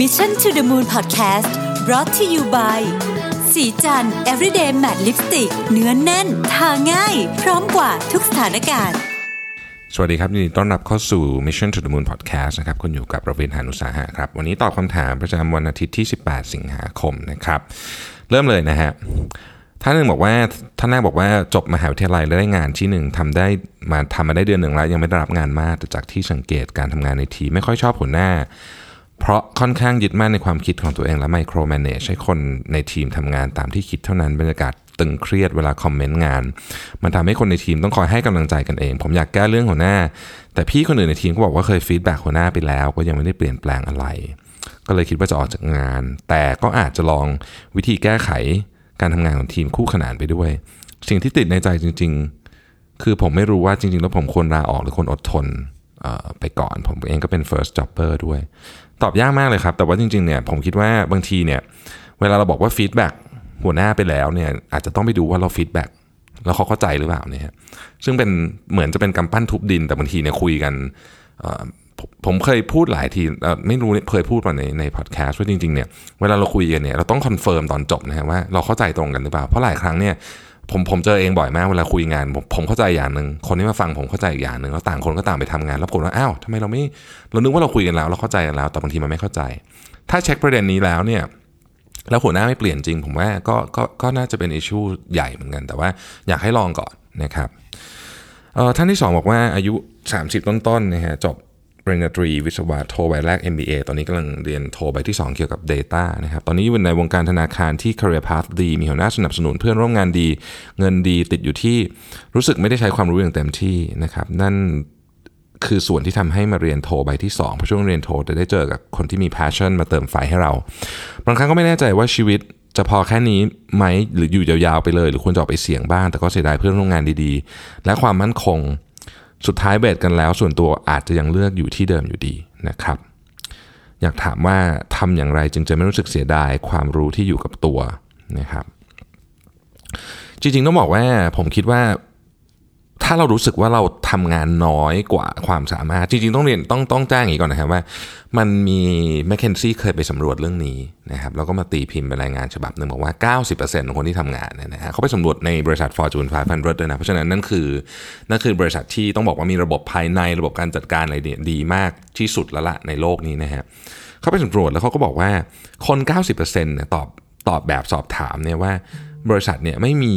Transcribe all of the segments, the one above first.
Mission to the Moon Podcast brought to you by สีจัน everyday matte lipstick เนื้อนแน่น ทาง่าย พร้อมกว่าทุกสถานการณ์ สวัสดีครับยินดีต้อนรับเข้าสู่ Mission to the Moon Podcast นะครับคุณอยู่กับประวินหานุสาหะครับ วันนี้ตอบคำถามประจำวันอาทิตย์ที่ 18 สิงหาคมนะครับ เริ่มเลยนะฮะท่านหนึ่งบอกว่าท่านแรกบอกว่าจบมหาวิทยาลัยแล้วได้งานที่หนึ่งทำได้มาทำมาได้เดือนหนึ่งแล้วยังไม่ได้รับงานมากแต่จากที่สังเกตการทำงานในที ไม่ค่อยชอบหัวหน้า เพราะค่อนข้างยึดมั่นในความคิดของตัวเองและ micromanage ให้คนในทีมทำงานตามที่คิดเท่านั้นบรรยากาศตึงเครียดเวลาคอมเมนต์งาน มันทำให้คนในทีมต้องคอยให้กำลังใจกันเอง ผมอยากแก้เรื่องหัวหน้า แต่พี่คนอื่นในทีมก็บอกว่าเคย feedback หัวหน้าไปแล้ว ก็ยังไม่ได้เปลี่ยนแปลงอะไร ก็เลยคิดว่าจะออกจากงาน แต่ก็อาจจะลองวิธีแก้ไขการทำงานของทีมคู่ขนานไปด้วย สิ่งที่ติดในใจจริง ๆ คือผมไม่รู้ว่าจริง ๆ แล้วผมควรลาออกหรือควรอดทน ไปก่อน ผมเองก็เป็น first jobber ด้วย ตอบยากมากเลยครับ แต่ว่าจริงๆเนี่ยผมคิดว่าบางทีเนี่ยเวลาเราบอกว่า feedback หัวหน้าไปแล้วเนี่ยอาจจะต้องไปดูว่าเรา feedback แล้วเขาเข้าใจหรือเปล่าเนี่ยซึ่งเป็นเหมือนจะเป็นกำปั้นทุบดิน แต่บางทีเนี่ยคุยกันผมเคยพูดหลายทีไม่รู้เคยพูดมาในในพอดแคสต์ว่าจริงๆเนี่ยเวลาเราคุยกันเนี่ยเราต้อง confirm ตอนจบนะฮะว่าเราเข้าใจตรงกันหรือเปล่า เพราะหลายครั้งเนี่ย ผมผมเจอเองบ่อยมากเวลาคุยงานผมผมเข้าใจอย่างหนึ่งคนที่มาฟังผมเข้าใจอีกอย่างหนึ่งแล้วต่างคนก็ต่างไปทำงานแล้วผมว่าอ้าวทำไมเราไม่เรานึกว่าเราคุยกันแล้วเราเข้าใจกันแล้วแต่บางทีมันไม่เข้าใจ ถ้าเช็คประเด็นนี้แล้วเนี่ยแล้วหัวหน้าไม่เปลี่ยนจริง ผมว่าก็ก็ก็น่าจะเป็นอิชชูใหญ่เหมือนกัน แต่ว่าอยากให้ลองก่อนนะครับท่านที่ 2 บอกว่าอายุ 30 ต้นๆนะฮะจบ ปริญญาตรีวิศวะโทใบแรก MBA ตอนนี้กำลังเรียนโทใบที่ 2 เกี่ยวกับ Data นะครับ ตอนนี้อยู่ในวงการธนาคารที่ career path ดี มีหัวหน้าสนับสนุนเพื่อนร่วมงานดี เงินดีติดอยู่ที่รู้สึกไม่ได้ใช้ความรู้อย่างเต็มที่นะครับ นั่นคือส่วนที่ทำให้มาเรียนโทใบที่2เพราะช่วงเรียนโทจะได้เจอกับคนที่มี passion มาเติมไฟให้เรา บางครั้งก็ไม่แน่ใจว่าชีวิตจะพอแค่นี้ไหมหรืออยู่ยาวๆไปเลย หรือควรจะออกไปเสี่ยงบ้าง แต่ก็เสียดายเพื่อนร่วมงานดีๆ และความมั่นคง สุดท้ายเบสกันแล้ว ส่วนตัวอาจจะยังเลือกอยู่ที่เดิมอยู่ดีนะครับ อยากถามว่าทำอย่างไรจึงจะไม่รู้สึกเสียดายความรู้ที่อยู่กับตัวนะครับ จริงๆต้องบอกว่าผมคิดว่า ถ้าเรารู้สึกว่าเราทำงานน้อยกว่าความสามารถ จริงๆ ต้องเรียนต้องต้องแจ้งอย่างนี้ก่อนนะครับว่า มันมีแมคเคนซี่เคยไปสำรวจเรื่องนี้นะครับแล้วก็มาตีพิมพ์เป็นรายงานฉบับหนึ่งบอกว่า 90%ของคนที่ทำงานเนี่ยนะฮะเขาไปสำรวจในบริษัท Fortune 500ด้วยนะ เพราะฉะนั้นนั่นคือนั่นคือบริษัทที่ต้องบอกว่ามีระบบภายในระบบการจัดการอะไรเนี่ยดีมากที่สุดแล้วละในโลกนี้นะฮะเขาไปสำรวจแล้วเขาก็บอกว่าคน 90%เนี่ยตอบตอบแบบสอบถามเนี่ยว่า บริษัทเนี่ยไม่มี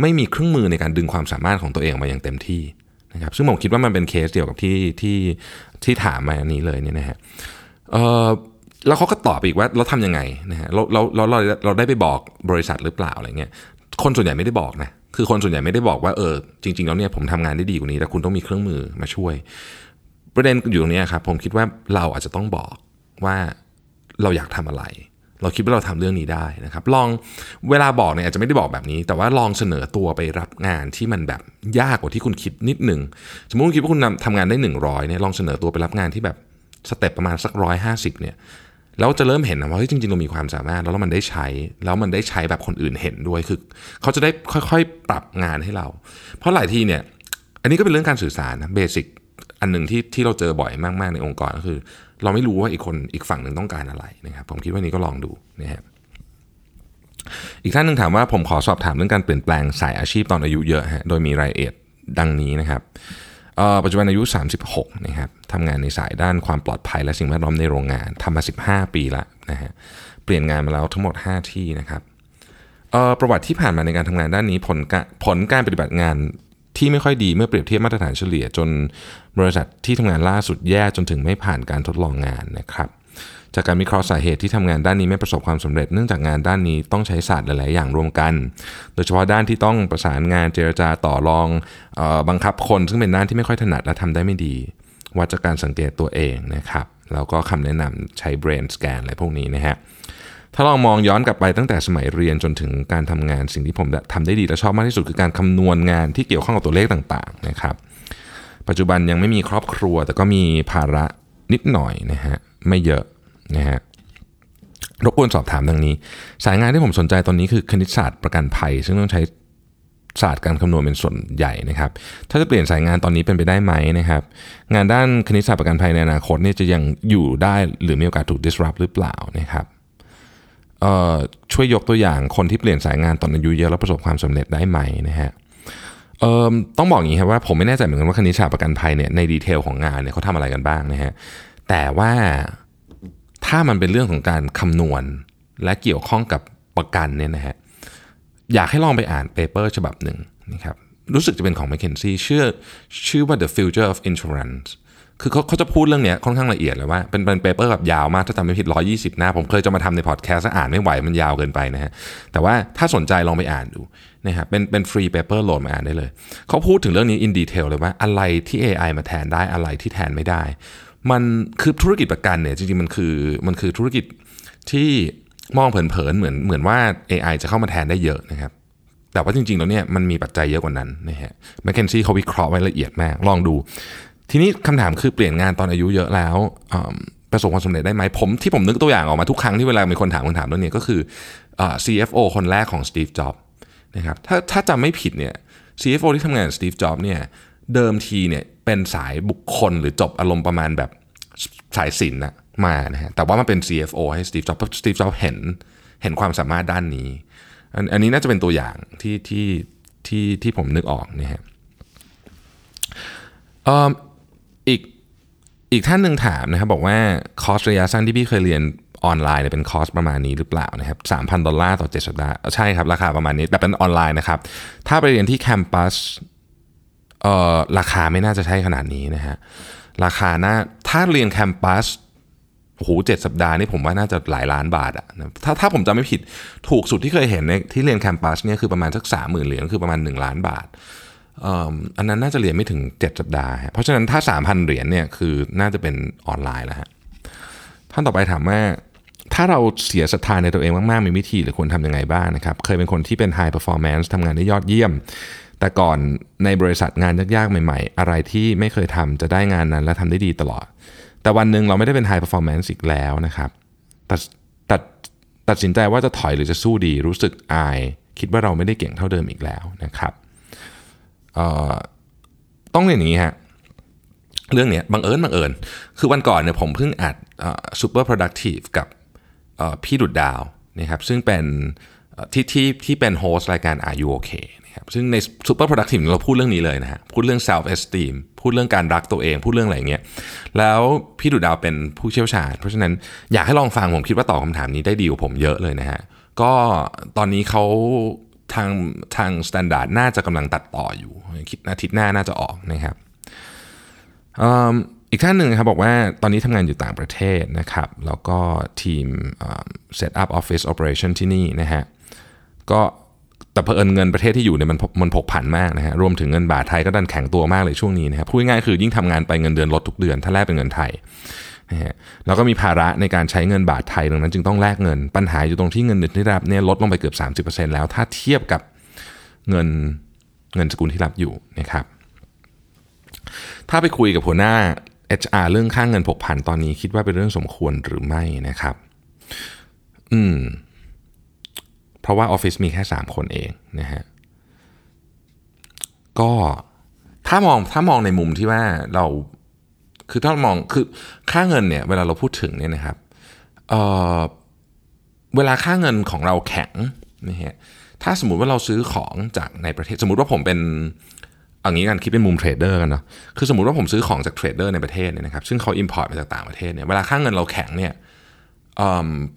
ไม่มีเครื่องมือในการดึงความสามารถของตัวเองมาอย่างเต็มที่นะครับซึ่งผมคิดว่ามันเป็นเคสเดียวกับที่ที่ที่ถามมาอันนี้เลยเนี่ยนะฮะแล้วเขาก็ตอบอีกว่าเราทำยังไงนะฮะเราเราเราเราเราได้ไปบอกบริษัทหรือเปล่าอะไรเงี้ยคนส่วนใหญ่ไม่ได้บอกนะคือคนส่วนใหญ่ไม่ได้บอกว่าเออจริง ๆ แล้วเนี่ยผมทำงานได้ดีกว่านี้ แต่คุณต้องมีเครื่องมือมาช่วย ประเด็นอยู่ตรงนี้ครับผมคิดว่าเราอาจจะต้องบอกว่าเราอยากทำอะไร เราคิดว่าเราทำเรื่องนี้ได้นะครับ ลองเวลาบอกเนี่ยอาจจะไม่ได้บอกแบบนี้ แต่ว่าลองเสนอตัวไปรับงานที่มันแบบยากกว่าที่คุณคิดนิดหนึ่งสมมติคุณคิดว่าคุณทำงานได้ 100เนี่ยลองเสนอตัวไปรับงานที่แบบสเต็ปประมาณสักร้อยห้าสิบเนี่ยแล้วจะเริ่มเห็นนะว่าเฮ้ยจริงๆเรามีความสามารถ แล้วมันได้ใช้ แล้วมันได้ใช้แบบคนอื่นเห็นด้วยคือ เขาจะได้ค่อยๆปรับงานให้เรา เพราะหลายทีเนี่ย อันนี้ก็เป็นเรื่องการสื่อสารนะเบสิกอันหนึ่งที่ที่เราเจอบ่อยมากๆในองค์กรก็คือ เราไม่รู้ว่าอีกคนอีกฝั่งหนึ่งต้องการอะไรนะครับ ผมคิดว่านี้ก็ลองดูนะครับอีกท่านหนึ่งถามว่าผมขอสอบถามเรื่องการเปลี่ยนแปลงสายอาชีพตอนอายุเยอะฮะโดยมีรายละเอียดดังนี้นะครับปัจจุบันอายุ 36 นะครับทำงานในสายด้านความปลอดภัยและสิ่งแวดล้อมในโรงงานทำมา 15 ปีละนะฮะเปลี่ยนงานมาแล้วทั้งหมด 5 ที่นะครับประวัติที่ผ่านมาในการทำงานด้านนี้ผลผลการปฏิบัติงาน ที่ไม่ค่อยดีเมื่อเปรียบเทียบมาตรฐานเฉลี่ย จนบริษัทที่ทำงานล่าสุดแย่จนถึงไม่ผ่านการทดลองงานนะครับจากการวิเคราะห์สาเหตุที่ทำงานด้านนี้ไม่ประสบความสำเร็จเนื่องจากงานด้านนี้ต้องใช้ศาสตร์หลาย ๆ อย่างรวมกัน โดยเฉพาะด้านที่ต้องประสานงานเจรจาต่อรองออบังคับคน ซึ่งเป็นด้านที่ไม่ค่อยถนัดและทำได้ไม่ดี วัดจากการสังเกตตัวเองนะครับแล้วก็คำแนะนำใช้ brain scan อะไรพวกนี้นะฮะ ถ้าลองมองย้อนกลับไปตั้งแต่สมัยเรียนจนถึงการทำงานสิ่งที่ผมทำได้ดีและชอบมากที่สุดคือการคำนวณงานที่เกี่ยวข้องกับตัวเลขต่างๆนะครับ ปัจจุบันยังไม่มีครอบครัว แต่ก็มีภาระนิดหน่อยนะฮะไม่เยอะนะฮะรบกวนสอบถามดังนี้ สายงานที่ผมสนใจตอนนี้คือคณิตศาสตร์ประกันภัย ซึ่งต้องใช้ศาสตร์การคำนวณเป็นส่วนใหญ่นะครับ ถ้าจะเปลี่ยนสายงานตอนนี้เป็นไปได้ไหมนะครับ งานด้านคณิตศาสตร์ประกันภัยในอนาคตเนี่ยจะยังอยู่ได้หรือมีโอกาสถูก disrupt หรือเปล่านะครับ ช่วยยกตัวอย่างคนที่เปลี่ยนสายงานตอนอายุเยอะแล้วประสบความสำเร็จได้ไหมนะฮะต้องบอกอย่างนี้ครับว่าผมไม่แน่ใจเหมือนกันว่าคณิตศาสตร์ประกันภัยเนี่ยใน detail ของงานเนี่ยเขาทำอะไรกันบ้างนะฮะแต่ว่าถ้ามันเป็นเรื่องของการคำนวณและเกี่ยวข้องกับประกันเนี่ยนะฮะอยากให้ลองไปอ่าน paper ฉบับหนึ่งนะครับรู้สึกจะเป็นของ McKinsey ชื่อชื่อว่า the future of insurance คือเขาเขาจะพูดเรื่องเนี้ยค่อนข้างละเอียดเลยว่าเป็นเป็น paper แบบยาวมากถ้าจำไม่ผิด 120 หน้า ผมเคยจะมาทำในพอดแคสต์อ่านไม่ไหวมันยาวเกินไปนะฮะแต่ว่าถ้าสนใจลองไปอ่านดูนะฮะเป็นเป็น free paper โหลดมาอ่านได้เลย เขาพูดถึงเรื่องนี้ in detail เลยว่าอะไรที่ AI มาแทนได้อะไรที่แทนไม่ได้ มันคือธุรกิจประกันเนี่ยจริงๆมันคือมันคือธุรกิจที่มองเผินๆเหมือนเหมือนว่า AI จะเข้ามาแทนได้เยอะนะครับแต่ว่าจริงๆแล้วเนี่ยมันมีปัจจัยเยอะกว่านั้นนะฮะแมคเคนซี่เขาวิเคราะห์ไว้ละเอียดมาก ลองดู ทีนี้คำถามคือเปลี่ยนงานตอนอายุเยอะแล้วประสบความสำเร็จได้ไหมผมที่ผมนึกตัวอย่างออกมาทุกครั้งที่เวลามีคนถามคำถามเรื่องนี้ก็คือ CFO คนแรกของ Steve Jobs นะครับถ้าถ้าจำไม่ผิดเนี่ย CFO ที่ทำงาน Steve Jobs เนี่ยเดิมทีเนี่ยเป็นสายบุคคลหรือจบอารมณ์ประมาณแบบสายศิลป์นะมานะฮะแต่ว่ามันเป็น CFO ให้ Steve Jobs เพราะ Steve Jobs เห็นเห็นความสามารถด้านนี้อันนี้น่าจะเป็นตัวอย่างที่ที่ที่ที่ผมนึกออกนะฮะ อีกอีกท่านหนึ่งถามนะครับบอกว่าคอร์สระยะสั้นที่พี่เคยเรียนออนไลน์เป็นคอร์สประมาณนี้หรือเปล่านะครับสามพันดอลลาร์ต่อเจ็ดสัปดาห์ใช่ครับ ราคาประมาณนี้ แต่เป็นออนไลน์นะครับ ถ้าไปเรียนที่ campus เอ่อราคาไม่น่าจะใช่ขนาดนี้นะฮะราคาน่าถ้าเรียน campusโอ้โหเจ็ดสัปดาห์นี่ผมว่าน่าจะหลายล้านบาทอะถ้าถ้าผมจำไม่ผิดถูกสุดที่เคยเห็นในที่เรียนแคมปัสเนี่ยคือประมาณสักสามหมื่นเหรียญคือประมาณ 1 ล้านบาท อันนั้นน่าจะเรียนไม่ถึง 7 สัปดาห์ เพราะฉะนั้นถ้า 3,000 เหรียญเนี่ยคือน่าจะเป็นออนไลน์แล้วฮะท่านต่อไปถามว่าถ้าเราเสียศรัทธาในตัวเองมากๆ มีวิธีหรือควรทำยังไงบ้างนะครับ เคยเป็นคนที่เป็น High Performance ทำงานได้ยอดเยี่ยม แต่ก่อนในบริษัทงานยากๆ ใหม่ๆ อะไรที่ไม่เคยทำจะได้งานนั้นและทำได้ดีตลอด แต่วันหนึ่งเราไม่ได้เป็น High Performance อีกแล้วนะครับตัดตัดตัดสินใจว่าจะถอยหรือจะสู้ดี รู้สึกอาย คิดว่าเราไม่ได้เก่งเท่าเดิมอีกแล้วนะครับ ต้องอย่างนี้ฮะเรื่องเนี้ยบังเอิญบังเอิญ คือวันก่อนเนี่ยผมเพิ่งอัด super productive กับพี่ดุดดาวนะครับซึ่งเป็นที่ที่ที่เป็นโฮสต์รายการ Are You OK นะครับซึ่งใน super productive เราพูดเรื่องนี้เลยนะฮะพูดเรื่อง self esteem พูดเรื่องการรักตัวเอง พูดเรื่องอะไรเงี้ยแล้วพี่ดุดดาวเป็นผู้เชี่ยวชาญ เพราะฉะนั้นอยากให้ลองฟังผมคิดว่าตอบคำถามนี้ได้ดีกว่าผมเยอะเลยนะฮะก็ตอนนี้เขา ทางทาง Standard น่าจะกำลังตัดต่ออยู่ คิดอาทิตย์หน้าน่าจะออกนะครับอีกท่านหนึ่งครับบอกว่าตอนนี้ทำงานอยู่ต่างประเทศนะครับ แล้วก็ทีม set up office operation ที่นี่นะฮะก็แต่เพอิญเงินประเทศที่อยู่เนี่ยมันมันผกผันมากนะฮะรวมถึงเงินบาทไทยก็ดันแข็งตัวมากเลยช่วงนี้นะครับพูดง่ายคือยิ่งทำงานไปเงินเดือนลดทุกเดือน ถ้าแลกเป็นเงินไทย นะฮะแล้วก็มีภาระในการใช้เงินบาทไทยดังนั้นจึงต้องแลกเงิน ปัญหาอยู่ตรงที่เงินเดือนที่รับเนี่ยลดลงไปเกือบ 30%แล้ว ถ้าเทียบกับเงินเงินสกุลที่รับอยู่นะครับ ถ้าไปคุยกับหัวหน้า HR เรื่องค่างเงินผกผันตอนนี้คิดว่าเป็นเรื่องสมควรหรือไม่นะครับ อืม เพราะว่าออฟฟิศมีแค่ 3 คนเองนะฮะ ก็ถ้ามองถ้ามองในมุมที่ว่าเรา คือถ้ามองคือค่าเงินเนี่ยเวลาเราพูดถึงเนี่ยนะครับเเวลาค่าเงินของเราแข็งนะฮะถ้าสมมติว่าเราซื้อของจากในประเทศ สมมติว่าผมเป็นอย่างนี้กันคิดเป็นมุม trader กันเนาะคือสมมติว่าผมซื้อของจาก trader ในประเทศเนี่ยนะครับซึ่งเขา import มาจากต่างประเทศเนี่ยเวลาค่าเงินเราแข็งเนี่ย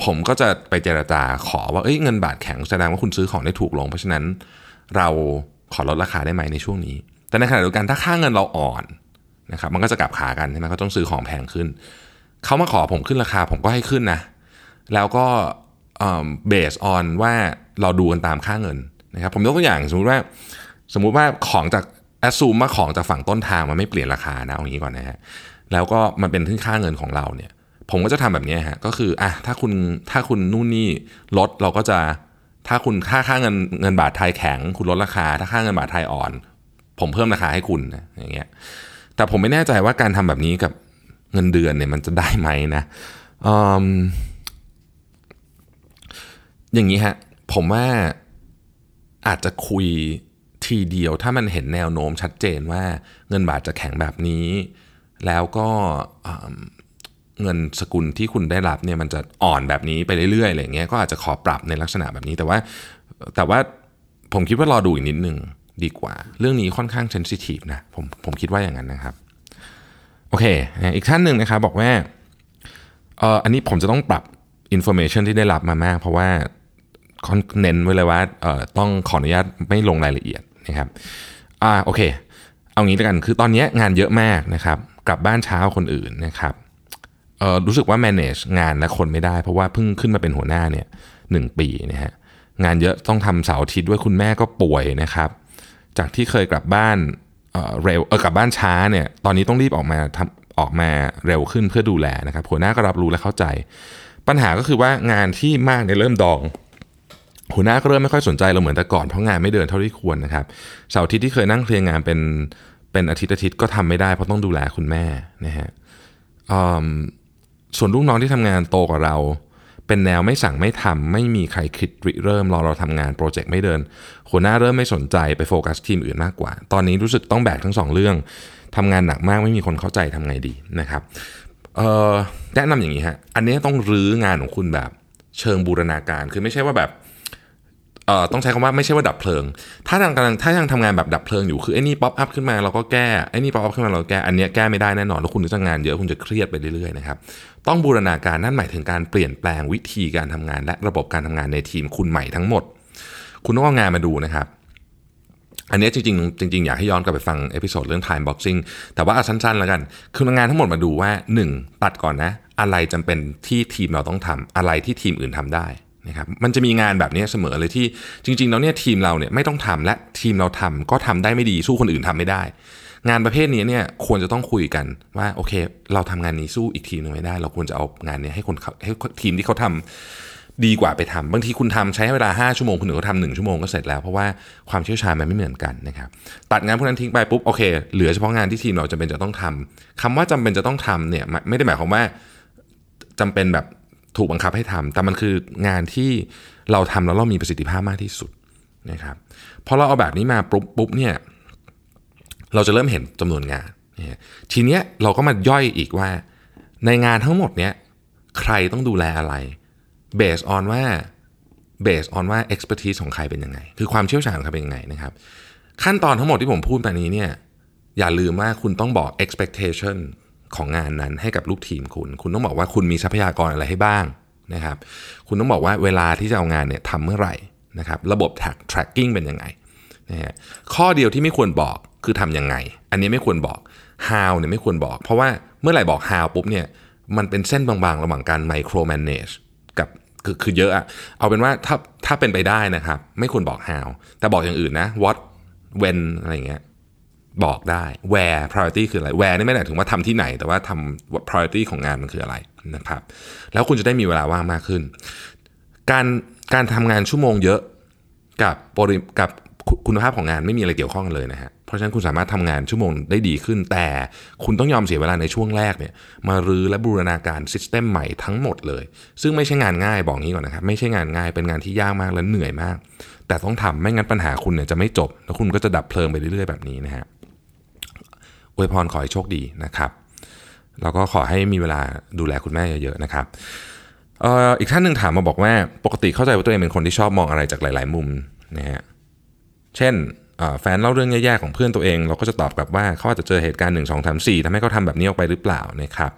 ผมก็จะไปเจราจาขอว่าเอ้ยเงินบาทแข็งแสดงว่าคุณซื้อของได้ถูกลง เพราะฉะนั้นเราขอลดราคาได้ไหมในช่วงนี้ แต่ในขณะเดียวกันถ้าค่าเงินเราอ่อน นะครับมันก็จะกลับขากันใช่ไหมก็ต้องซื้อของแพงขึ้น เขามาขอผมขึ้นราคาผมก็ให้ขึ้นนะ แล้วก็เบสออนว่าเราดูกันตามค่าเงินนะครับผมยกตัวอย่างสมมติว่าสมมุติว่าของจากแอสซูมว่าของจากฝั่งต้นทางมันไม่เปลี่ยนราคานะเอาอย่างนี้ก่อนนะฮะแล้วก็มันเป็นที่ค่าเงินของเราเนี่ยผมก็จะทำแบบนี้ฮะก็คืออะถ้าคุณถ้าคุณนู่นนี่ลดเราก็จะถ้าคุณค่าค่าเงินเงินบาทไทยแข็ง คุณลดราคา ถ้าค่าเงินบาทไทยอ่อน ผมเพิ่มราคาให้คุณนะอย่างเงี้ย แต่ผมไม่แน่ใจว่าการทำแบบนี้กับเงินเดือนเนี่ยมันจะได้ไหมนะออย่างนี้ฮะ ผมว่าอาจจะคุยทีเดียวถ้ามันเห็นแนวโน้มชัดเจนว่าเงินบาทจะแข็งแบบนี้ แล้วก็เงินสกุลที่คุณได้รับเนี่ยมันจะอ่อนแบบนี้ไปเรื่อยๆอะไรเงี้ยก็อาจจะขอปรับในลักษณะแบบนี้แต่ว่าแต่ว่าผมคิดว่ารอดูอีกนิดนึง ดีกว่า เรื่องนี้ค่อนข้าง sensitive นะผมผมคิดว่าอย่างนั้นนะครับ โอเค อีกท่านหนึ่งนะครับบอกว่าเอออันนี้ผมจะต้องปรับ information ที่ได้รับมามาก เพราะว่าเน้นไว้เลยว่าเออต้องขออนุญาตไม่ลงรายละเอียดนะครับอ่าโอเค เอางี้แล้วกันคือตอนนี้งานเยอะมากนะครับ กลับบ้านเช้าคนอื่นนะครับเออรู้สึกว่า manage งานและคนไม่ได้ เพราะว่าเพิ่งขึ้นมาเป็นหัวหน้าเนี่ยหนึ่งปีนะฮะงานเยอะต้องทำเสาร์อาทิตย์ด้วยคุณแม่ก็ป่วยนะครับ จากที่เคยกลับบ้านเร็วเออกลับบ้านช้าเนี่ยตอนนี้ต้องรีบออกมาทำออกมาเร็วขึ้นเพื่อดูแลนะครับหัวหน้าก็รับรู้และเข้าใจ ปัญหาก็คือว่างานที่มากเนี่ยเริ่มดอง หัวหน้าก็เริ่มไม่ค่อยสนใจเราเหมือนแต่ก่อนเพราะงานไม่เดินเท่าที่ควรนะครับเสาร์อาทิตย์ที่เคยนั่งเคลียร์งานเป็นเป็นอาทิตย์อาทิตย์ก็ทำไม่ได้เพราะต้องดูแลคุณแม่นะฮะส่วนลูกน้องที่ทำงานโตกว่าเรา เป็นแนวไม่สั่งไม่ทำไม่มีใครคิดริเริ่มรอเราทำงานโปรเจกต์ไม่เดินหัวหน้าเริ่มไม่สนใจไปโฟกัสทีมอื่นมากกว่า ตอนนี้รู้สึกต้องแบกทั้งสองเรื่องทำงานหนักมากไม่มีคนเข้าใจทำไงดีนะครับแนะนำอย่างนี้ฮะอันนี้ต้องรื้องานของคุณแบบเชิงบูรณาการคือไม่ใช่ว่าแบบต้องใช้คำว่าไม่ใช่ว่าดับเพลิง ถ้าทางกำลังถ้ายังทำงานแบบดับเพลิงอยู่ คือไอ้นี่ pop up ขึ้นมาเราก็แก้ ไอ้นี่ pop up ขึ้นมาเราแก้ อันนี้แก้ไม่ได้แน่นอน แล้วคุณจะงานเยอะ คุณจะเครียดไปเรื่อยๆนะครับ ต้องบูรณาการนั่นหมายถึงการเปลี่ยนแปลงวิธีการทำงาน และระบบการทำงานในทีมคุณใหม่ทั้งหมด คุณต้องเอางานมาดูนะครับ อันนี้จริงๆจริงๆอยากให้ย้อนกลับไปฟัง episode เรื่อง time boxing แต่ว่าเอาสั้นๆแล้วกัน คืองานทั้งหมดมาดูว่า 1 ตัดก่อนนะ อะไรจำเป็นที่ทีมเราต้องทำอะไรที่ทีมอื่นทำได้นะครับมันจะมีงานแบบนี้เสมอเลยที่จริงๆแล้วเนี่ยทีมเราเนี่ยไม่ต้องทำและทีมเราทำก็ทำได้ไม่ดีสู้คนอื่นทำไม่ได้ งานประเภทนี้เนี่ยควรจะต้องคุยกันว่าโอเค เราทำงานนี้สู้อีกทีหนึ่งไม่ได้ เราควรจะเอางานนี้ให้คนให้ทีมที่เขาทำดีกว่าไปทำบางทีคุณทำใช้เวลา 5 ชั่วโมงคนอื่นเขาทำหนึ่งชั่วโมงก็เสร็จแล้วเพราะว่าความเชี่ยวชาญมันไม่เหมือนกันนะครับตัดงานพวกนั้นทิ้งไปปุ๊บโอเคเหลือเฉพาะงานที่ทีมเราจำเป็นจะต้องทำคำว่าจำเป็นจะต้องทำเนี่ยไม่ได้หมายความว่าจำเป็นแบบถูกบังคับให้ทำแต่มันคืองานที่เราทำแล้วเรามีประสิทธิภาพมากที่สุดนะครับพอเราเอาแบบนี้มาปุ๊บปุ๊บเนี่ย เราจะเริ่มเห็นจำนวนงาน ทีเนี้ยเราก็มาย่อยอีกว่า ในงานทั้งหมดเนี้ยใครต้องดูแลอะไรเบสออนว่าเบสออนว่า expertise ของใครเป็นยังไง คือความเชี่ยวชาญของใครเป็นยังไงนะครับ ขั้นตอนทั้งหมดที่ผมพูดไปนี้เนี่ยอย่าลืมว่าคุณต้องบอก expectation ของงานนั้นให้กับลูกทีมคุณ คุณต้องบอกว่าคุณมีทรัพยากรอะไรให้บ้างนะครับ คุณต้องบอกว่าเวลาที่จะเอางานเนี่ยทำเมื่อไหร่นะครับ ระบบ tracking เป็นยังไงนะฮะข้อเดียวที่ไม่ควรบอก คือทำยังไง อันนี้ไม่ควรบอก how เนี่ยไม่ควรบอก เพราะว่าเมื่อไหร่บอก how ปุ๊บเนี่ยมันเป็นเส้นบางๆ ระหว่างการ micro manage กับคือคือเยอะอะเอาเป็นว่าถ้าถ้าเป็นไปได้นะครับ ไม่ควรบอก how แต่บอกอย่างอื่นนะ what when อะไรเงี้ยบอกได้ where priority คืออะไร where นี่ไม่ได้ถึงว่าทำที่ไหน แต่ว่าทำ priority ของงานมันคืออะไรนะครับ แล้วคุณจะได้มีเวลาว่างมากขึ้น การการทำงานชั่วโมงเยอะกับปริกับคุณภาพของงานไม่มีอะไรเกี่ยวข้องกันเลยนะฮะ ราะฉะนั้นคุณสามารถทำงานชั่วโมงได้ดีขึ้น แต่คุณต้องยอมเสียเวลาในช่วงแรกเนี่ยมารื้อและบูรณาการซิสเต็มใหม่ทั้งหมดเลย ซึ่งไม่ใช่งานง่ายบอกงี้ก่อนนะครับไม่ใช่งานง่ายเป็นงานที่ยากมากและเหนื่อยมาก แต่ต้องทำไม่งั้นปัญหาคุณเนี่ยจะไม่จบ แล้วคุณก็จะดับเพลิงไปเรื่อยๆแบบนี้นะฮะอวยพรขอให้โชคดีนะครับแล้วก็ขอให้มีเวลาดูแลคุณแม่เยอะๆนะครับอีกท่านหนึ่งถามมาบอกว่า ปกติเข้าใจว่าตัวเองเป็นคนที่ชอบมองอะไรจากหลาย ๆ มุมนะฮะเช่น แฟนเล่าเรื่องแย่ๆของเพื่อนตัวเอง เราก็จะตอบกลับว่าเขาอาจจะเจอเหตุการณ์หนึ่งสองสามสี่ทำให้เขาทำแบบนี้ออกไปหรือเปล่านะครับ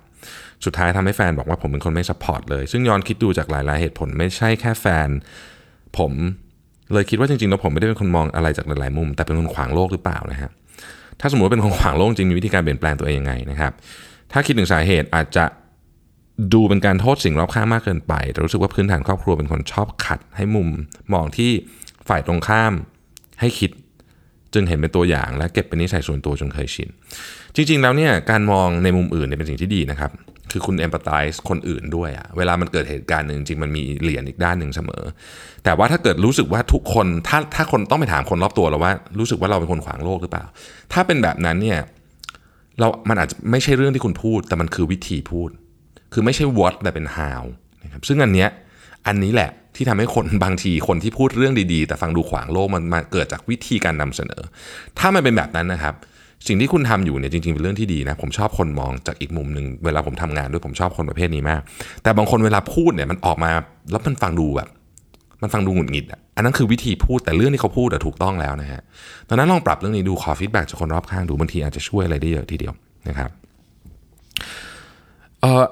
สุดท้ายทำให้แฟนบอกว่าผมเป็นคนไม่ support เลย ซึ่งย้อนคิดดูจากหลาย ๆ เหตุผลไม่ใช่แค่แฟน ผมเลยคิดว่าจริง ๆ แล้วผมไม่ได้เป็นคนมองอะไรจากหลาย ๆ มุม แต่เป็นคนขวางโลกหรือเปล่านะฮะถ้าสมมติเป็นคนขวางโลกจริงมีวิธีการเปลี่ยนแปลงตัวเองยังไงนะครับ ถ้าคิดถึงสาเหตุอาจจะดูเป็นการโทษสิ่งรอบข้างมากเกินไป แต่รู้สึกว่าพื้นฐานครอบครัวเป็นคนชอบขัดให้มุมมองที่ฝ่ายตรงข้ามให้คิด จึงเห็นเป็นตัวอย่างและเก็บเป็นนิสัยส่วนตัวจนเคยชิน จริง ๆ แล้วเนี่ยการมองในมุมอื่นเนี่ยเป็นสิ่งที่ดีนะครับ คือคุณเอมพัตไตส์คนอื่นด้วยอะเวลามันเกิดเหตุการณ์หนึ่งจริงมันมีเหรียญอีกด้านหนึ่งเสมอ แต่ว่าถ้าเกิดรู้สึกว่าทุกคนถ้าถ้าคนต้องไปถามคนรอบตัวเราว่า รู้สึกว่าเราเป็นคนขวางโลกหรือเปล่า ถ้าเป็นแบบนั้นเนี่ยเรา มันอาจจะไม่ใช่เรื่องที่คุณพูด แต่มันคือวิธีพูด คือไม่ใช่ what แต่เป็น how นะครับซึ่งอันเนี้ยอันนี้แหละ ที่ทำให้คนบางทีคนที่พูดเรื่องดีๆ แต่ฟังดูขวางโลกมันมาเกิดจากวิธีการนำเสนอ ถ้ามันเป็นแบบนั้นนะครับสิ่งที่คุณทำอยู่เนี่ยจริงๆ เป็นเรื่องที่ดีนะ ผมชอบคนมองจากอีกมุมหนึ่งเวลาผมทำงานด้วยผมชอบคนประเภทนี้มาก แต่บางคนเวลาพูดเนี่ยมันออกมาแล้วมันฟังดูแบบ มันฟังดูหงุดหงิดอันนั้นคือวิธีพูดแต่เรื่องที่เขาพูดถูกต้องแล้วนะฮะดังนั้นลองปรับเรื่องนี้ดูขอฟีดแบ็จากคนรอบข้างดูบางทีอาจจะช่วยอะไรได้เยอะทีเดียวนะครับเอ่อ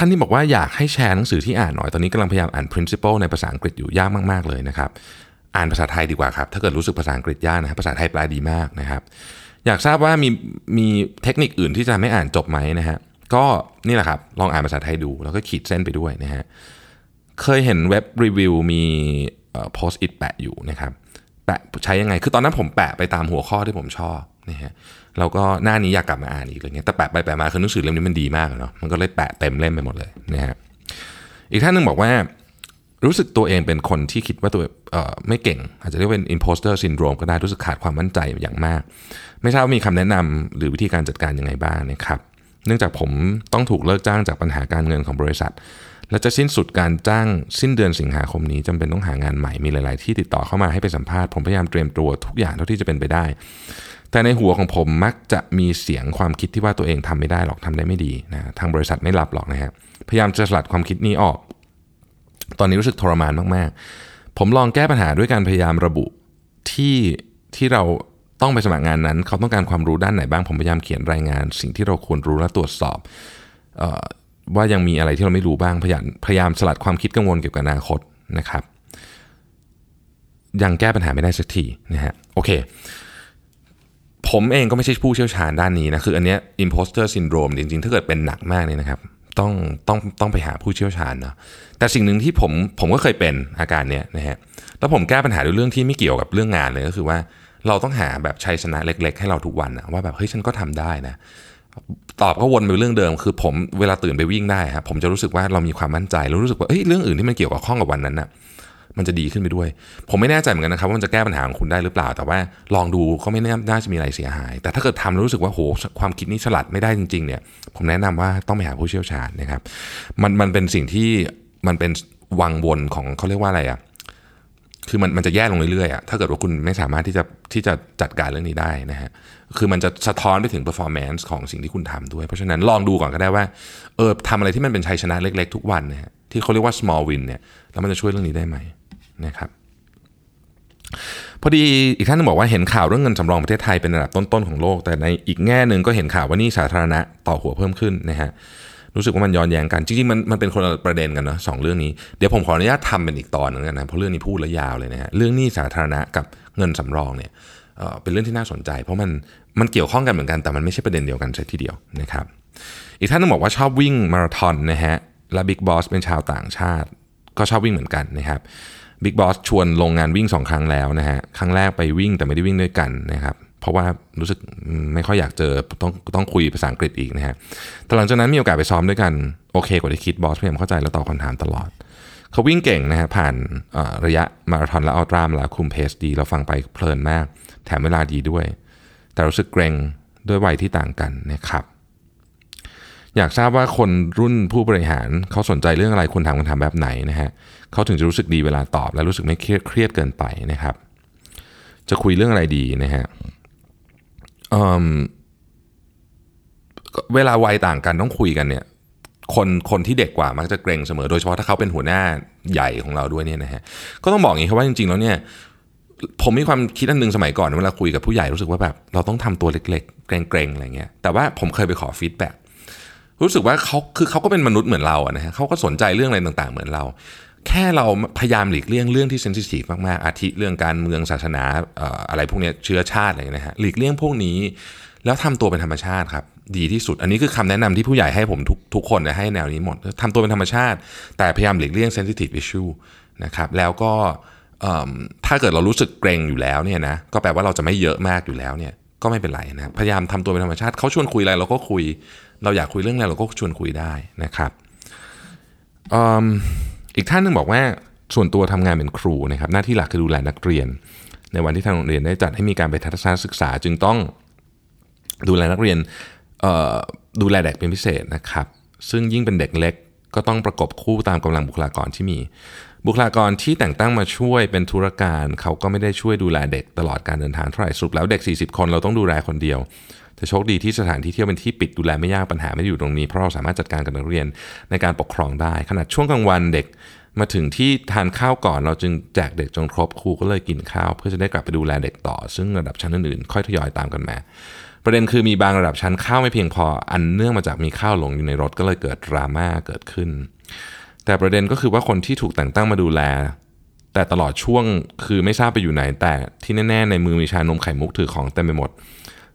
ท่านที่บอกว่าอยากให้แชร์หนังสือที่อ่านหน่อย ตอนนี้กำลังพยายามอ่าน principle ในภาษาอังกฤษอยู่ยากมาก ๆ เลยนะครับ อ่านภาษาไทยดีกว่าครับ ถ้าเกิดรู้สึกภาษาอังกฤษยากนะครับภาษาไทยแปลดีมากนะครับ อยากทราบว่ามีมีเทคนิคอื่นที่จะทำให้อ่านจบไหมนะฮะ ก็นี่แหละครับ ลองอ่านภาษาไทยดู แล้วก็ขีดเส้นไปด้วยนะฮะ เคยเห็นเว็บรีวิวมีโพสต์อิทแปะอยู่นะครับ แปะใช้ยังไง คือตอนนั้นผมแปะไปตามหัวข้อที่ผมชอบ นะฮะแล้วก็หน้านี้อยากกลับมาอ่านอีกอะไรเงี้ยแต่แปะไปแปะมาคือหนังสือเล่มนี้มันดีมากเนาะมันก็เลยแปะเต็มเล่มไปหมดเลยนะฮะอีกท่านหนึ่งบอกว่า รู้สึกตัวเองเป็นคนที่คิดว่าตัวเอ่อไม่เก่ง อาจจะเรียกเป็น imposter syndrome ก็ได้รู้สึกขาดความมั่นใจอย่างมาก ไม่ทราบว่ามีคำแนะนำหรือวิธีการจัดการยังไงบ้างนะครับเนื่องจากผมต้องถูกเลิกจ้างจากปัญหาการเงินของบริษัท และจะสิ้นสุดการจ้างสิ้นเดือนสิงหาคมนี้จำเป็นต้องหางานใหม่มีหลาย ๆ ที่ติดต่อเข้ามาให้ไปสัมภาษณ์ผมพยายามเตรียมตัวทุกอย่างเท่าที่จะเป็นไปได้ แต่ในหัวของผมมักจะมีเสียงความคิดที่ว่าตัวเองทำไม่ได้หรอกทำได้ไม่ดีนะทางบริษัทไม่รับหรอกนะฮะพยายามจะสลัดความคิดนี้ออก ตอนนี้รู้สึกทรมานมากๆ ผมลองแก้ปัญหาด้วยการพยายามระบุที่ที่เราต้องไปสมัครงานนั้น เขาต้องการความรู้ด้านไหนบ้างผมพยายามเขียนรายงาน สิ่งที่เราควรรู้และตรวจสอบออว่ายังมีอะไรที่เราไม่รู้บ้างพยายามพยายามสลัดความคิดกังวลเกี่ยวกับอนาคตนะครับ ยังแก้ปัญหาไม่ได้สักทีนะฮะโอเค ผมเองก็ไม่ใช่ผู้เชี่ยวชาญด้านนี้นะ คืออันเนี้ย imposter syndrome จริงๆ ถ้าเกิดเป็นหนักมากเนี่ยนะครับต้องต้องต้องไปหาผู้เชี่ยวชาญเนาะแต่สิ่งหนึ่งที่ผมผมก็เคยเป็นอาการเนี้ยนะฮะแล้วผมแก้ปัญหาด้วยเรื่องที่ไม่เกี่ยวกับเรื่องงานเลยก็คือว่าเราต้องหาแบบชัยชนะเล็ก ๆ ให้เราทุกวันนะว่าแบบเฮ้ยฉันก็ทำได้นะตอบก็วนไปเรื่องเดิม คือผมเวลาตื่นไปวิ่งได้ครับผมจะรู้สึกว่าเรามีความมั่นใจแล้วรู้สึกว่าเอ้ยเรื่องอื่นที่มันเกี่ยวกับข้องกับวันนั้นน่ะ มันจะดีขึ้นไปด้วย ผมไม่แน่ใจเหมือนกันนะครับว่ามันจะแก้ปัญหาของคุณได้หรือเปล่า แต่ว่าลองดูก็ไม่น่าจะมีอะไรเสียหาย แต่ถ้าเกิดทำแล้วรู้สึกว่าโหความคิดนี้ฉลัดไม่ได้จริงๆเนี่ยผมแนะนำว่าต้องไปหาผู้เชี่ยวชาญนะครับมันมันเป็นสิ่งที่มันเป็นวังวนของเขาเรียกว่าอะไรอะคือมันมันจะแย่ลงเรื่อยๆอะถ้าเกิดว่าคุณไม่สามารถที่จะที่จะจัดการเรื่องนี้ได้นะฮะคือมันจะสะท้อนไปถึง performance ของสิ่งที่คุณทำด้วย เพราะฉะนั้นลองดูก่อนก็ได้ว่าเออทำอะไรที่มันเป็นชัยชนะเล็ก ๆ ทุกวันนะฮะที่เขาเรียกว่า small win เนี่ยแล้วมันจะช่วยเรื่องนี้ได้ไหม นะครับพอดีอีกท่านนึงบอกว่าเห็นข่าวเรื่องเงินสำรองประเทศไทยเป็นระดับต้นๆของโลก แต่ในอีกแง่หนึ่งก็เห็นข่าวว่านี่สาธารณะต่อหัวเพิ่มขึ้นนะฮะรู้สึกว่ามันย้อนแย้งกันจริงๆมันมันเป็นคนละประเด็นกันเนาะสองเรื่องนี้เดี๋ยวผมขออนุญาตทำเป็นอีกตอนนึงกันนะเพราะเรื่องนี้พูดแล้วยาวเลยนะฮะเรื่องนี้สาธารณะกับเงินสำรองเนี่ยเป็นเรื่องที่น่าสนใจ เพราะมันมันเกี่ยวข้องกันเหมือนกันแต่มันไม่ใช่ประเด็นเดียวกันใช่ทีเดียวนะครับอีกท่านนึงบอกว่าชอบวิ่งมาราธอนนะฮะและ big boss เป็นชาวต่างชาติ ก็ชอบวิ่งเหมือนกันนะครับ big boss ชวนลงงานวิ่งสองครั้งแล้วนะฮะ ครั้งแรกไปวิ่งแต่ไม่ได้วิ่งด้วยกันนะครับ เพราะว่ารู้สึกไม่ค่อยอยากเจอต้องต้องคุยภาษาอังกฤษอีกนะฮะแต่หลังจากนั้นมีโอกาสไปซ้อมด้วยกัน โอเคกว่าที่คิด boss พยายามเข้าใจและตอบคำถามตลอด เขาวิ่งเก่งนะฮะผ่านระยะมาราธอนและ ultra มาแล้วคุม pace ดี เราฟังไปเพลินมาก แถมเวลาดีด้วย แต่รู้สึกเกรงด้วยวัยที่ต่างกันนะครับ อยากทราบว่าคนรุ่นผู้บริหารเขาสนใจเรื่องอะไรควรถามคำถามแบบไหนนะฮะเขาถึงจะรู้สึกดีเวลาตอบ และรู้สึกไม่เครียดเกินไปนะครับ จะคุยเรื่องอะไรดีนะฮะเเวลาวัยต่างกันต้องคุยกันเนี่ยคนคนที่เด็กกว่ามักจะเกรงเสมอโดยเฉพาะถ้าเขาเป็นหัวหน้าใหญ่ของเราด้วยเนี่ยนะฮะก็ต้องบอกอย่างนี้ครับว่าจริงๆแล้วเนี่ยผมมีความคิดอันหนึ่งสมัยก่อนเวลาคุยกับผู้ใหญ่รู้สึกว่าแบบเราต้องทำตัวเล็กๆ เกรงๆอะไรเงี้ยแต่ว่าผมเคยไปขอ feedback รู้สึกว่าเขาคือเขาก็เป็นมนุษย์เหมือนเราอะนะฮะเขาก็สนใจเรื่องอะไรต่างๆ เหมือนเรา แค่เราพยายามหลีกเลี่ยงเรื่องที่ sensitive มากๆอาทิเรื่องการเมืองศาสนาอะไรพวกนี้เชื้อชาติอะไรนะฮะหลีกเลี่ยงพวกนี้ แล้วทำตัวเป็นธรรมชาติครับดีที่สุด อันนี้คือคำแนะนำที่ผู้ใหญ่ให้ผมทุกทุกคนจะให้แนวนี้หมดทำตัวเป็นธรรมชาติ แต่พยายามหลีกเลี่ยง sensitive issue นะครับแล้วก็ถ้าเกิดเรารู้สึกเกรงอยู่แล้วเนี่ยนะก็แปลว่าเราจะไม่เยอะมากอยู่แล้วเนี่ยก็ไม่เป็นไรนะพยายามทำตัวเป็นธรรมชาติเขาชวนคุยอะไรเราก็คุย เราอยากคุยเรื่องอะไรเราก็ชวนคุยได้นะครับอีกท่านหนึงบอกว่าส่วนตัวทำงานเป็นครูนะครับหน้าที่หลักคือดูแลนักเรียน ในวันที่ทางโรงเรียนได้จัดให้มีการไปทัศนศึกษา จึงต้องดูแลนักเรียนดูแลเด็กเป็นพิเศษนะครับ ซึ่งยิ่งเป็นเด็กเล็กก็ต้องประกบคู่ตามกำลังบุคลากรที่มี บุคลากรที่แต่งตั้งมาช่วยเป็นธุรการเขาก็ไม่ได้ช่วยดูแลเด็กตลอดการเดินทางเท่าไหร่สรุปแล้วเด็ก 40 คนเราต้องดูแลคนเดียวแต่โชคดีที่สถานที่เที่ยวเป็นที่ปิดดูแลไม่ยากปัญหาไม่อยู่ตรงนี้ เพราะเราสามารถจัดการกับนักเรียนในการปกครองได้ ขนาดช่วงกลางวันเด็กมาถึงที่ทานข้าวก่อนเราจึงแจกเด็กจนครบครูก็เลยกินข้าว เพื่อจะได้กลับไปดูแลเด็กต่อ ซึ่งระดับชั้นอื่นๆค่อยทยอยตามกันมา ประเด็นคือมีบางระดับชั้นข้าวไม่เพียงพออันเนื่องมาจากมีข้าวหลงอยู่ในรถก็เลยเกิดดราม่าเกิดขึ้น แต่ประเด็นก็คือว่าคนที่ถูกแต่งตั้งมาดูแล แต่ตลอดช่วงคือไม่ทราบไปอยู่ไหน แต่ที่แน่ๆในมือมีชานมไข่มุกถือของเต็มไปหมด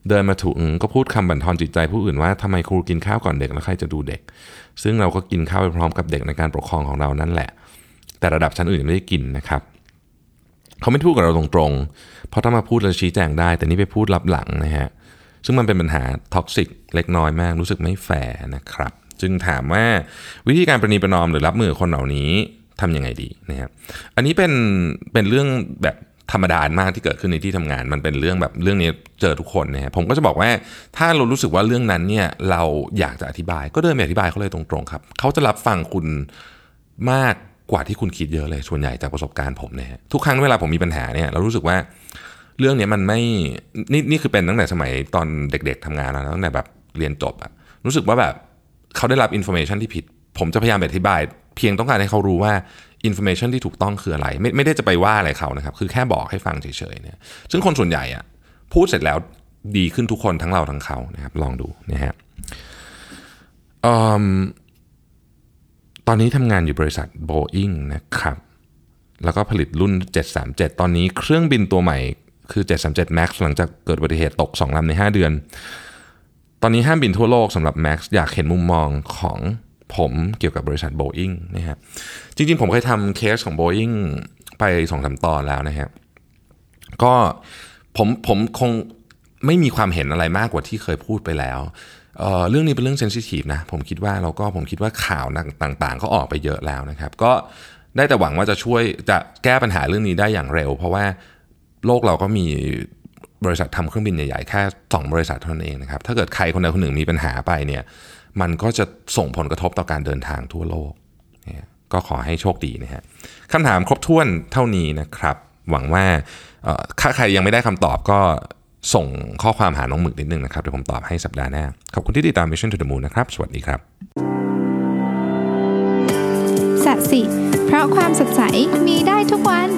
เดินมาถูกก็พูดคำบั่นทอนจิตใจผู้อื่นว่าทำไมครูกินข้าวก่อนเด็กแล้วใครจะดูเด็ก ซึ่งเราก็กินข้าวไปพร้อมกับเด็กในการปกครองของเรานั่นแหละ แต่ระดับชั้นอื่นไม่ได้กินนะครับเขาไม่พูดกับเราตรงๆ เพราะถ้ามาพูดเราชี้แจงได้ แต่นี่ไปพูดลับหลังนะฮะซึ่งมันเป็นปัญหา toxic เล็กน้อยมากรู้สึกไม่แฟร์นะครับ จึงถามว่าวิธีการประนีประนอมหรือรับมือคนเหล่านี้ทำยังไงดีนะครับอันนี้เป็นเป็นเรื่องแบบธรรมดามากที่เกิดขึ้นในที่ทำงาน มันเป็นเรื่องแบบเรื่องนี้เจอทุกคนนะฮะผมก็จะบอกว่าถ้าเรารู้สึกว่าเรื่องนั้นเนี่ยเราอยากจะอธิบาย ก็เดินไปอธิบายเขาเลยตรงๆครับเขาจะรับฟังคุณมากกว่าที่คุณคิดเยอะเลยส่วนใหญ่จากประสบการณ์ผมเนี่ยทุกครั้งเวลาผมมีปัญหาเนี่ยเรารู้สึกว่าเรื่องนี้มันไม่นี่นี่คือเป็นตั้งแต่สมัยตอนเด็ก ๆทำงานแล้วตั้งแต่แบบเรียนจบอะรู้สึกว่าแบบ เขาได้รับ information ที่ผิด ผมจะพยายามอธิบาย เพียงต้องการให้เขารู้ว่า information ที่ถูกต้องคืออะไร ไม่ไม่ได้จะไปว่าอะไรเขานะครับ คือแค่บอกให้ฟังเฉยๆเนี่ยซึ่งคนส่วนใหญ่อะพูดเสร็จแล้วดีขึ้นทุกคนทั้งเราทั้งเขานะครับลองดูนะฮะตอนนี้ทำงานอยู่บริษัท Boeing นะครับ แล้วก็ผลิตรุ่น 737 ตอนนี้เครื่องบินตัวใหม่คือ 737 MAX หลังจากเกิดอุบัติเหตุตก 2 ลำใน 5 เดือน ตอนนี้ห้ามบินทั่วโลกสำหรับ MAX อยากเห็นมุมมองของผมเกี่ยวกับบริษัท Boeing นะฮะจริงๆ ผมเคยทำเคสของ Boeing ไปสองสาตอนแล้วนะฮะก็ผมผมคงไม่มีความเห็นอะไรมากกว่าที่เคยพูดไปแล้วเเรื่องนี้เป็นเรื่องเซนซิทีฟนะผมคิดว่าเราก็ผมคิดว่าข่าวต่างๆ ก็ออกไปเยอะแล้วนะครับ ก็ได้แต่หวังว่าจะช่วยจะแก้ปัญหาเรื่องนี้ได้อย่างเร็ว เพราะว่าโลกเราก็มี บริษัททำเครื่องบินใหญ่ๆ แค่ 2 บริษัทเท่านั้นเองนะครับ ถ้าเกิดใครคนใดคนหนึ่งมีปัญหาไปเนี่ยมันก็จะส่งผลกระทบต่อการเดินทางทั่วโลกก็ขอให้โชคดีนะฮะคำถามครบถ้วนเท่านี้นะครับ หวังว่าถ้าใครยังไม่ได้คำตอบก็ส่งข้อความหาน้องหมึกนิดนึงนะครับ เดี๋ยวผมตอบให้สัปดาห์หน้า ขอบคุณที่ติดตาม Mission to the Moon นะครับ สวัสดีครับสัสิ เพราะความสดใสมีได้ทุกวัน